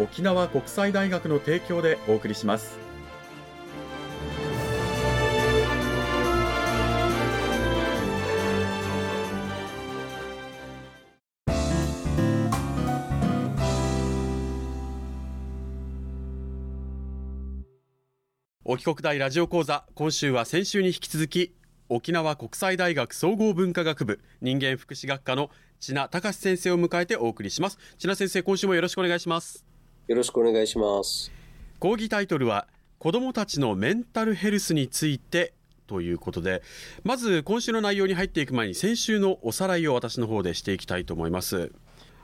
沖縄国際大学の提供でお送りします。沖国大ラジオ講座今週は先週に引き続き沖縄国際大学総合文化学部人間福祉学科の千奈隆先生を迎えてお送りします。千奈先生今週もよろしくお願いします。よろしくお願いします。講義タイトルは子どもたちのメンタルヘルスについてということで。まず今週の内容に入っていく前に先週のおさらいを私の方でしていきたいと思います。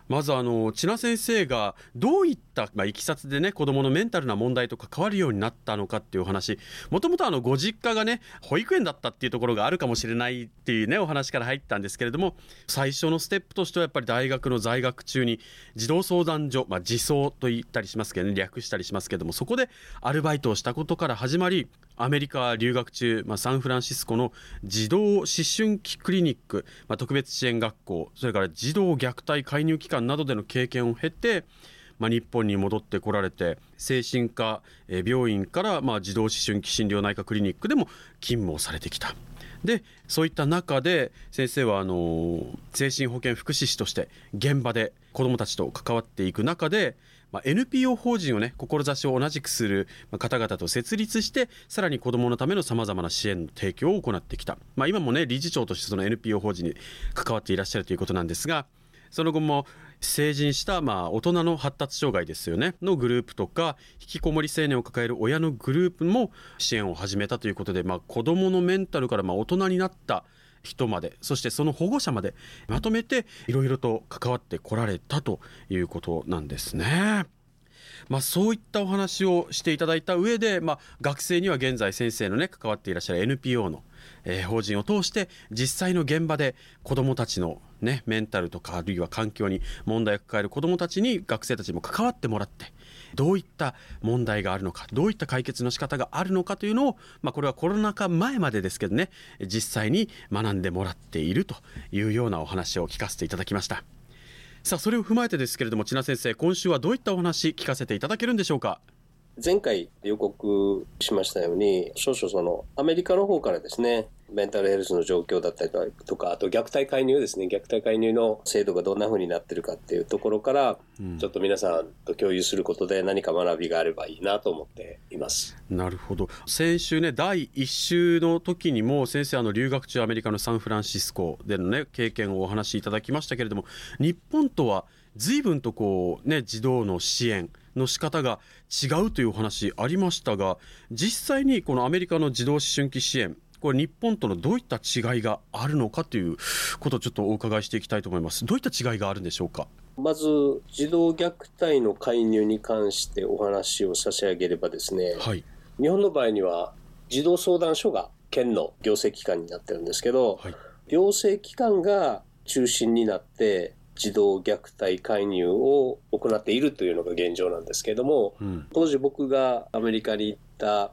まずあの千奈先生がどういっまあいきさつでね子どものメンタルな問題と関わるようになったのかっていうお話。もともとご実家がね保育園だったっていうところがあるかもしれないっていうねお話から入ったんですけれども最初のステップとしてはやっぱり大学の在学中に児童相談所、まあ、児相と言ったりしますけどね略したりしますけどもそこでアルバイトをしたことから始まりアメリカ留学中、まあ、サンフランシスコの児童思春期クリニック、まあ、特別支援学校それから児童虐待介入機関などでの経験を経て、まあ、日本に戻ってこられて精神科病院からまあ児童思春期診療内科クリニックでも勤務をされてきた。でそういった中で先生はあの精神保健福祉士として現場で子どもたちと関わっていく中でまあ、NPO 法人をね志を同じくする方々と設立してさらに子どものためのさまざまな支援の提供を行ってきた、まあ、今もね理事長としてその NPO 法人に関わっていらっしゃるということなんですがその後も成人したまあ大人の発達障害ですよねのグループとか引きこもり青年を抱える親のグループも支援を始めたということで、まあ、子どものメンタルからまあ大人になった人までそしてその保護者までまとめていろいろと関わってこられたということなんですね。まあ、そういったお話をしていただいた上で、まあ、学生には現在先生のね関わっていらっしゃる NPO の、えー、法人を通して実際の現場で子どもたちの、ね、メンタルとかあるいは環境に問題を抱える子どもたちに学生たちも関わってもらってどういった問題があるのかどういった解決の仕方があるのかというのを、まあ、これはコロナ禍前までですけどね実際に学んでもらっているというようなお話を聞かせていただきました。さあそれを踏まえてですけれども千奈先生今週はどういったお話聞かせていただけるんでしょうか？前回予告しましたように少々そのアメリカの方からですねメンタルヘルスの状況だったりとか、あと虐待介入ですね、虐待介入の制度がどんな風になってるかっていうところから、うん、ちょっと皆さんと共有することで何か学びがあればいいなと思っています。なるほど。先週ね、第1週の時にも先生、あの留学中アメリカのサンフランシスコでのね、経験をお話しいただきましたけれども、日本とは随分とこうね、児童の支援、の仕方が違うというお話ありましたが実際にこのアメリカの児童思春期支援これ日本とのどういった違いがあるのかということをちょっとお伺いしていきたいと思います。どういった違いがあるんでしょうか？まず児童虐待の介入に関してお話を差し上げればですね、はい、日本の場合には児童相談所が県の行政機関になってるんですけど、はい、行政機関が中心になって児童虐待介入を行っているというのが現状なんですけれども、うん、当時僕がアメリカに行った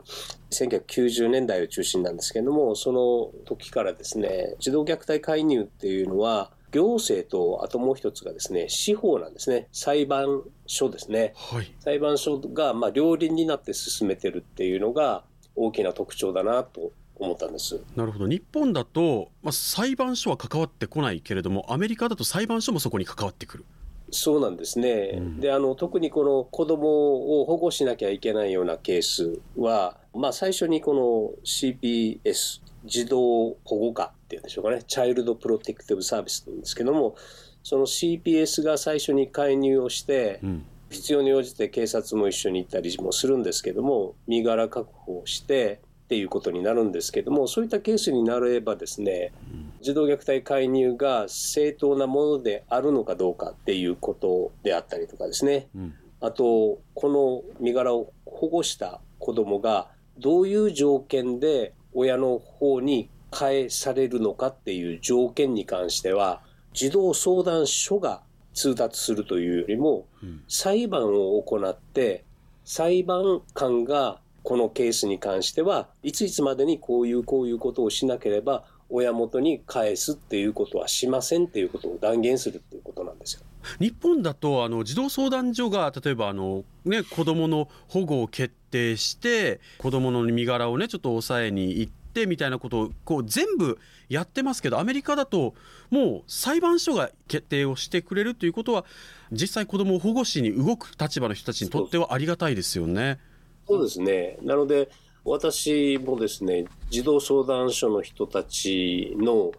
1990年代を中心なんですけれども、その時からですね、児童虐待介入っていうのは、行政とあともう一つがですね、司法なんですね。裁判所ですね。はい、裁判所がまあ両輪になって進めてるっていうのが大きな特徴だなと思ったんです。なるほど。日本だと、まあ、裁判所は関わってこないけれどもアメリカだと裁判所もそこに関わってくる。そうなんですね、うん、であの特にこの子供を保護しなきゃいけないようなケースは、まあ、最初にこの CPS 児童保護課っていうんでしょうかね。チャイルドプロテクティブサービスなんですけどもその CPS が最初に介入をして、うん、必要に応じて警察も一緒に行ったりもするんですけども身柄確保をしてっていうことになるんですけどもそういったケースになればですね、児童虐待介入が正当なものであるのかどうかっていうことであったりとかですね、うん、あとこの身柄を保護した子どもがどういう条件で親の方に返されるのかっていう条件に関しては児童相談所が通達するというよりも、裁判を行って裁判官がこのケースに関してはいついつまでにこういうこういうことをしなければ親元に返すっていうことはしませんっていうことを断言するっていうことなんですよ。日本だとあの児童相談所が例えばあの、ね、子どもの保護を決定して子どもの身柄をねちょっと抑えに行ってみたいなことをこう全部やってますけどアメリカだともう裁判所が決定をしてくれるということは実際子どもを保護しに動く立場の人たちにとってはありがたいですよね。そうですね。なので、私もですね、児童相談所の人たちの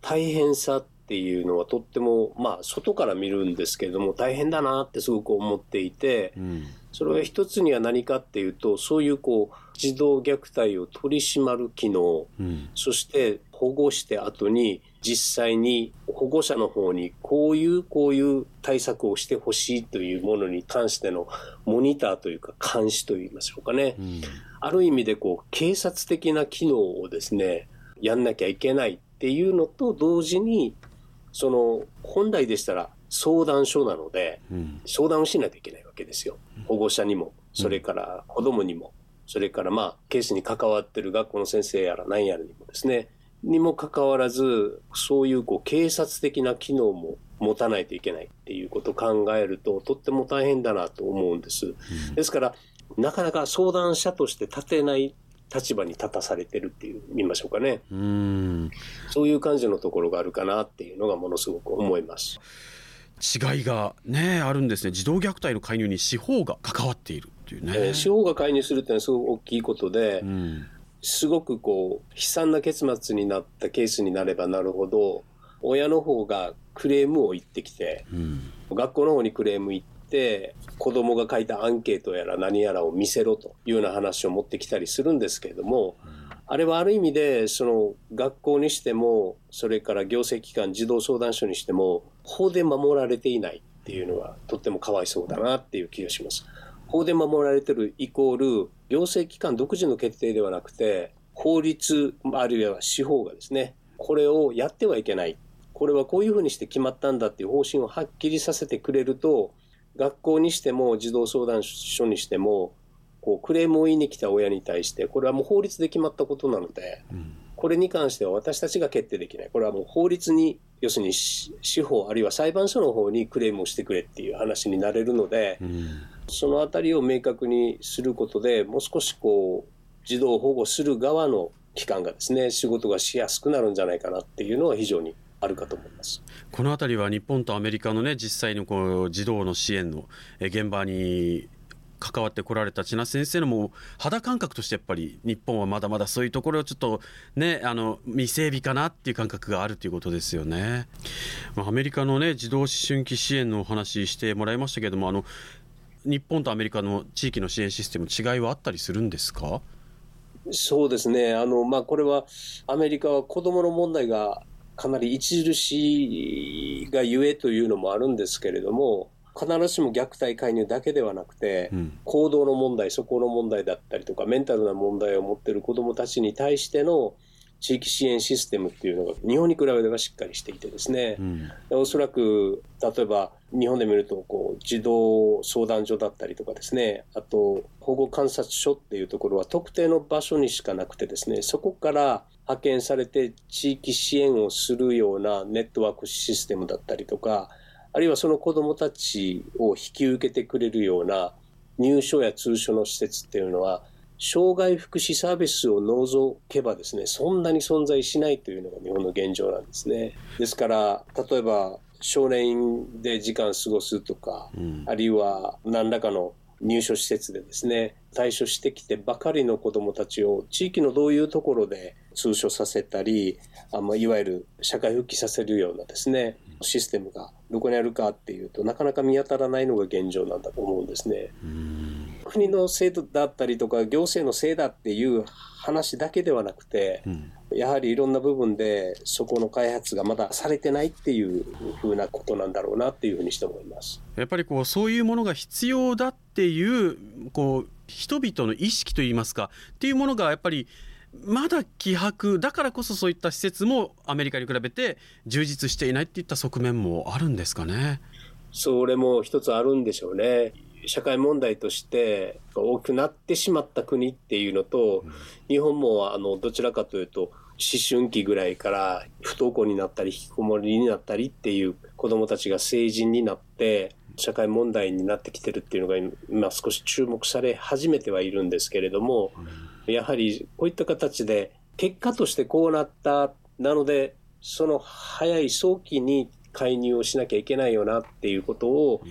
大変さっていうのはとっても、まあ、外から見るんですけれども、大変だなってすごく思っていて、うん、それは一つには何かっていうと、そういうこう、児童虐待を取り締まる機能、うん、そして保護して後に実際に保護者の方にこういうこういう対策をしてほしいというものに関してのモニターというか監視といいましょうかね、うん、ある意味でこう警察的な機能をですねやんなきゃいけないっていうのと同時にその本来でしたら相談所なので、相談をしなきゃいけないわけですよ。保護者にもそれから子供にも、それからまあケースに関わってる学校の先生やら何やらにもですねにもかかわらず、そういうこう警察的な機能も持たないといけないっていうことを考えると、とっても大変だなと思うんです。うん、ですから、なかなか相談者として立てない立場に立たされてるっていう、見ましょうかね。うんそういう感じのところがあるかなっていうのがものすごく思います。違いがね、あるんですね。児童虐待の介入に司法が関わっているっていうね。えー、司法が介入するっていうのはすごく大きいことで、うんすごくこう悲惨な結末になったケースになればなるほど親の方がクレームを言ってきて、うん、学校の方にクレーム言って子供が書いたアンケートやら何やらを見せろというような話を持ってきたりするんですけれども、うん、あれはある意味でその学校にしてもそれから行政機関児童相談所にしても法で守られていないっていうのはとってもかわいそうだなっていう気がします。法で守られてるイコール行政機関独自の決定ではなくて法律あるいは司法がですねこれをやってはいけない。これはこういうふうにして決まったんだっていう方針をはっきりさせてくれると学校にしても児童相談所にしてもこうクレームを言いに来た親に対してこれはもう法律で決まったことなので、これに関しては私たちが決定できない。これはもう法律に要するに司法あるいは裁判所の方にクレームをしてくれっていう話になれるので、うん、そのあたりを明確にすることでもう少しこう児童保護する側の機関がですね仕事がしやすくなるんじゃないかなっていうのは非常にあるかと思いますこのあたりは日本とアメリカのね実際のこう児童の支援の現場に関わってこられた千奈先生のも肌感覚としてやっぱり日本はまだまだそういうところをちょっとねあの未整備かなっていう感覚があるということですよね。アメリカのね児童思春期支援のお話してもらいましたけれどもあの日本とアメリカの地域の支援システム違いはあったりするんですか？そうですね。あの、まあ、これはアメリカは子どもの問題がかなり著しいがゆえというのもあるんですけれども必ずしも虐待介入だけではなくて、うん、行動の問題、そこの問題だったりとか、メンタルな問題を持っている子どもたちに対しての地域支援システムっていうのが日本に比べればしっかりしていてですね、うん、おそらく例えば日本で見るとこう児童相談所だったりとかですね。あと保護観察所っていうところは特定の場所にしかなくてですね。そこから派遣されて地域支援をするようなネットワークシステムだったりとかあるいはその子どもたちを引き受けてくれるような入所や通所の施設っていうのは障害福祉サービスを除けばですねそんなに存在しないというのが日本の現状なんですね。ですから例えば少年で時間過ごすとか、うん、あるいは何らかの入所施設でですね、対処してきてばかりの子どもたちを地域のどういうところで通所させたり、あまあ、いわゆる社会復帰させるようなですね、システムがどこにあるかっていうとなかなか見当たらないのが現状なんだと思うんですね。国の制度だったりとか行政のせいだっていう話だけではなくて、うん、やはりいろんな部分でそこの開発がまだされてないっていうふうなことなんだろうなっていうふうにして思いますやっぱりこうそういうものが必要だっていうこう人々の意識といいますかっていうものがやっぱりまだ希薄だからこそそういった施設もアメリカに比べて充実していないっていった側面もあるんですかね。それも一つあるんでしょうね。社会問題として大きくなってしまった国っていうのと、日本もあのどちらかというと思春期ぐらいから不登校になったり引きこもりになったりっていう子どもたちが成人になって社会問題になってきてるっていうのが今少し注目され始めてはいるんですけれども、やはりこういった形で結果としてこうなったなのでその早い早期に介入をしなきゃいけないよなっていうことを、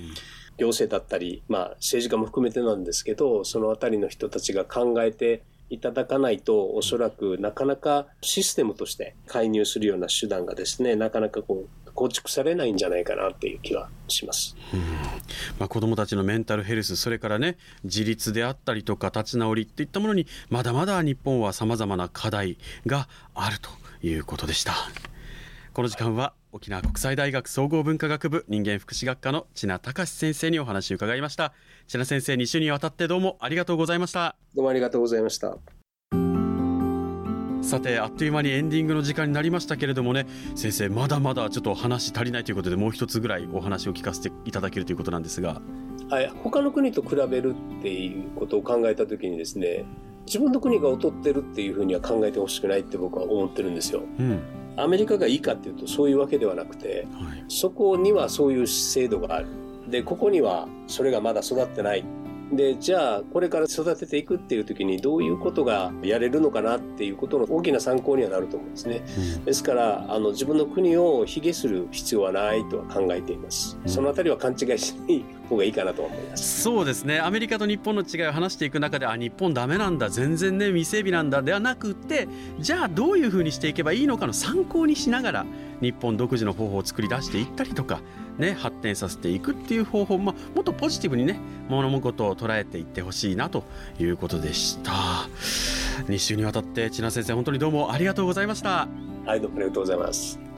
行政だったり、まあ、政治家も含めてなんですけどその辺りの人たちが考えていただかないとおそらくなかなかシステムとして介入するような手段がですねなかなかこう構築されないんじゃないかなっていう気はします、まあ、子どもたちのメンタルヘルスそれからね自立であったりとか立ち直りっていったものにまだまだ日本はさまざまな課題があるということでした。この時間は沖縄国際大学総合文化学部人間福祉学科の千奈隆先生にお話を伺いました。千奈先生2週にわたってどうもありがとうございました。どうもありがとうございました。さてあっという間にエンディングの時間になりましたけれどもね。先生まだまだちょっと話足りないということでもう一つぐらいお話を聞かせていただけるということなんですが。はい。他の国と比べるっていうことを考えた時にですね自分の国が劣ってるっていうふうには考えてほしくないって僕は思ってるんですよ。うんアメリカがいいかっていうとそういうわけではなくて、はい、そこにはそういう制度がある。でここにはそれがまだ育ってない。でじゃあこれから育てていくっていう時にどういうことがやれるのかなっていうことの大きな参考にはなると思うんですね、うん、ですからあの自分の国を卑下する必要はないとは考えています、うん、そのあたりは勘違いしない方がいいかなと思います。そうですね。アメリカと日本の違いを話していく中であ日本ダメなんだ。全然ね未整備なんだ。ではなくてじゃあどういうふうにしていけばいいのかの参考にしながら日本独自の方法を作り出していったりとかね、発展させていくっていう方法ももっとポジティブにね物事を捉えていってほしいなということでした。2週にわたって千奈先生本当にどうもありがとうございました。はいどうもありがとうございます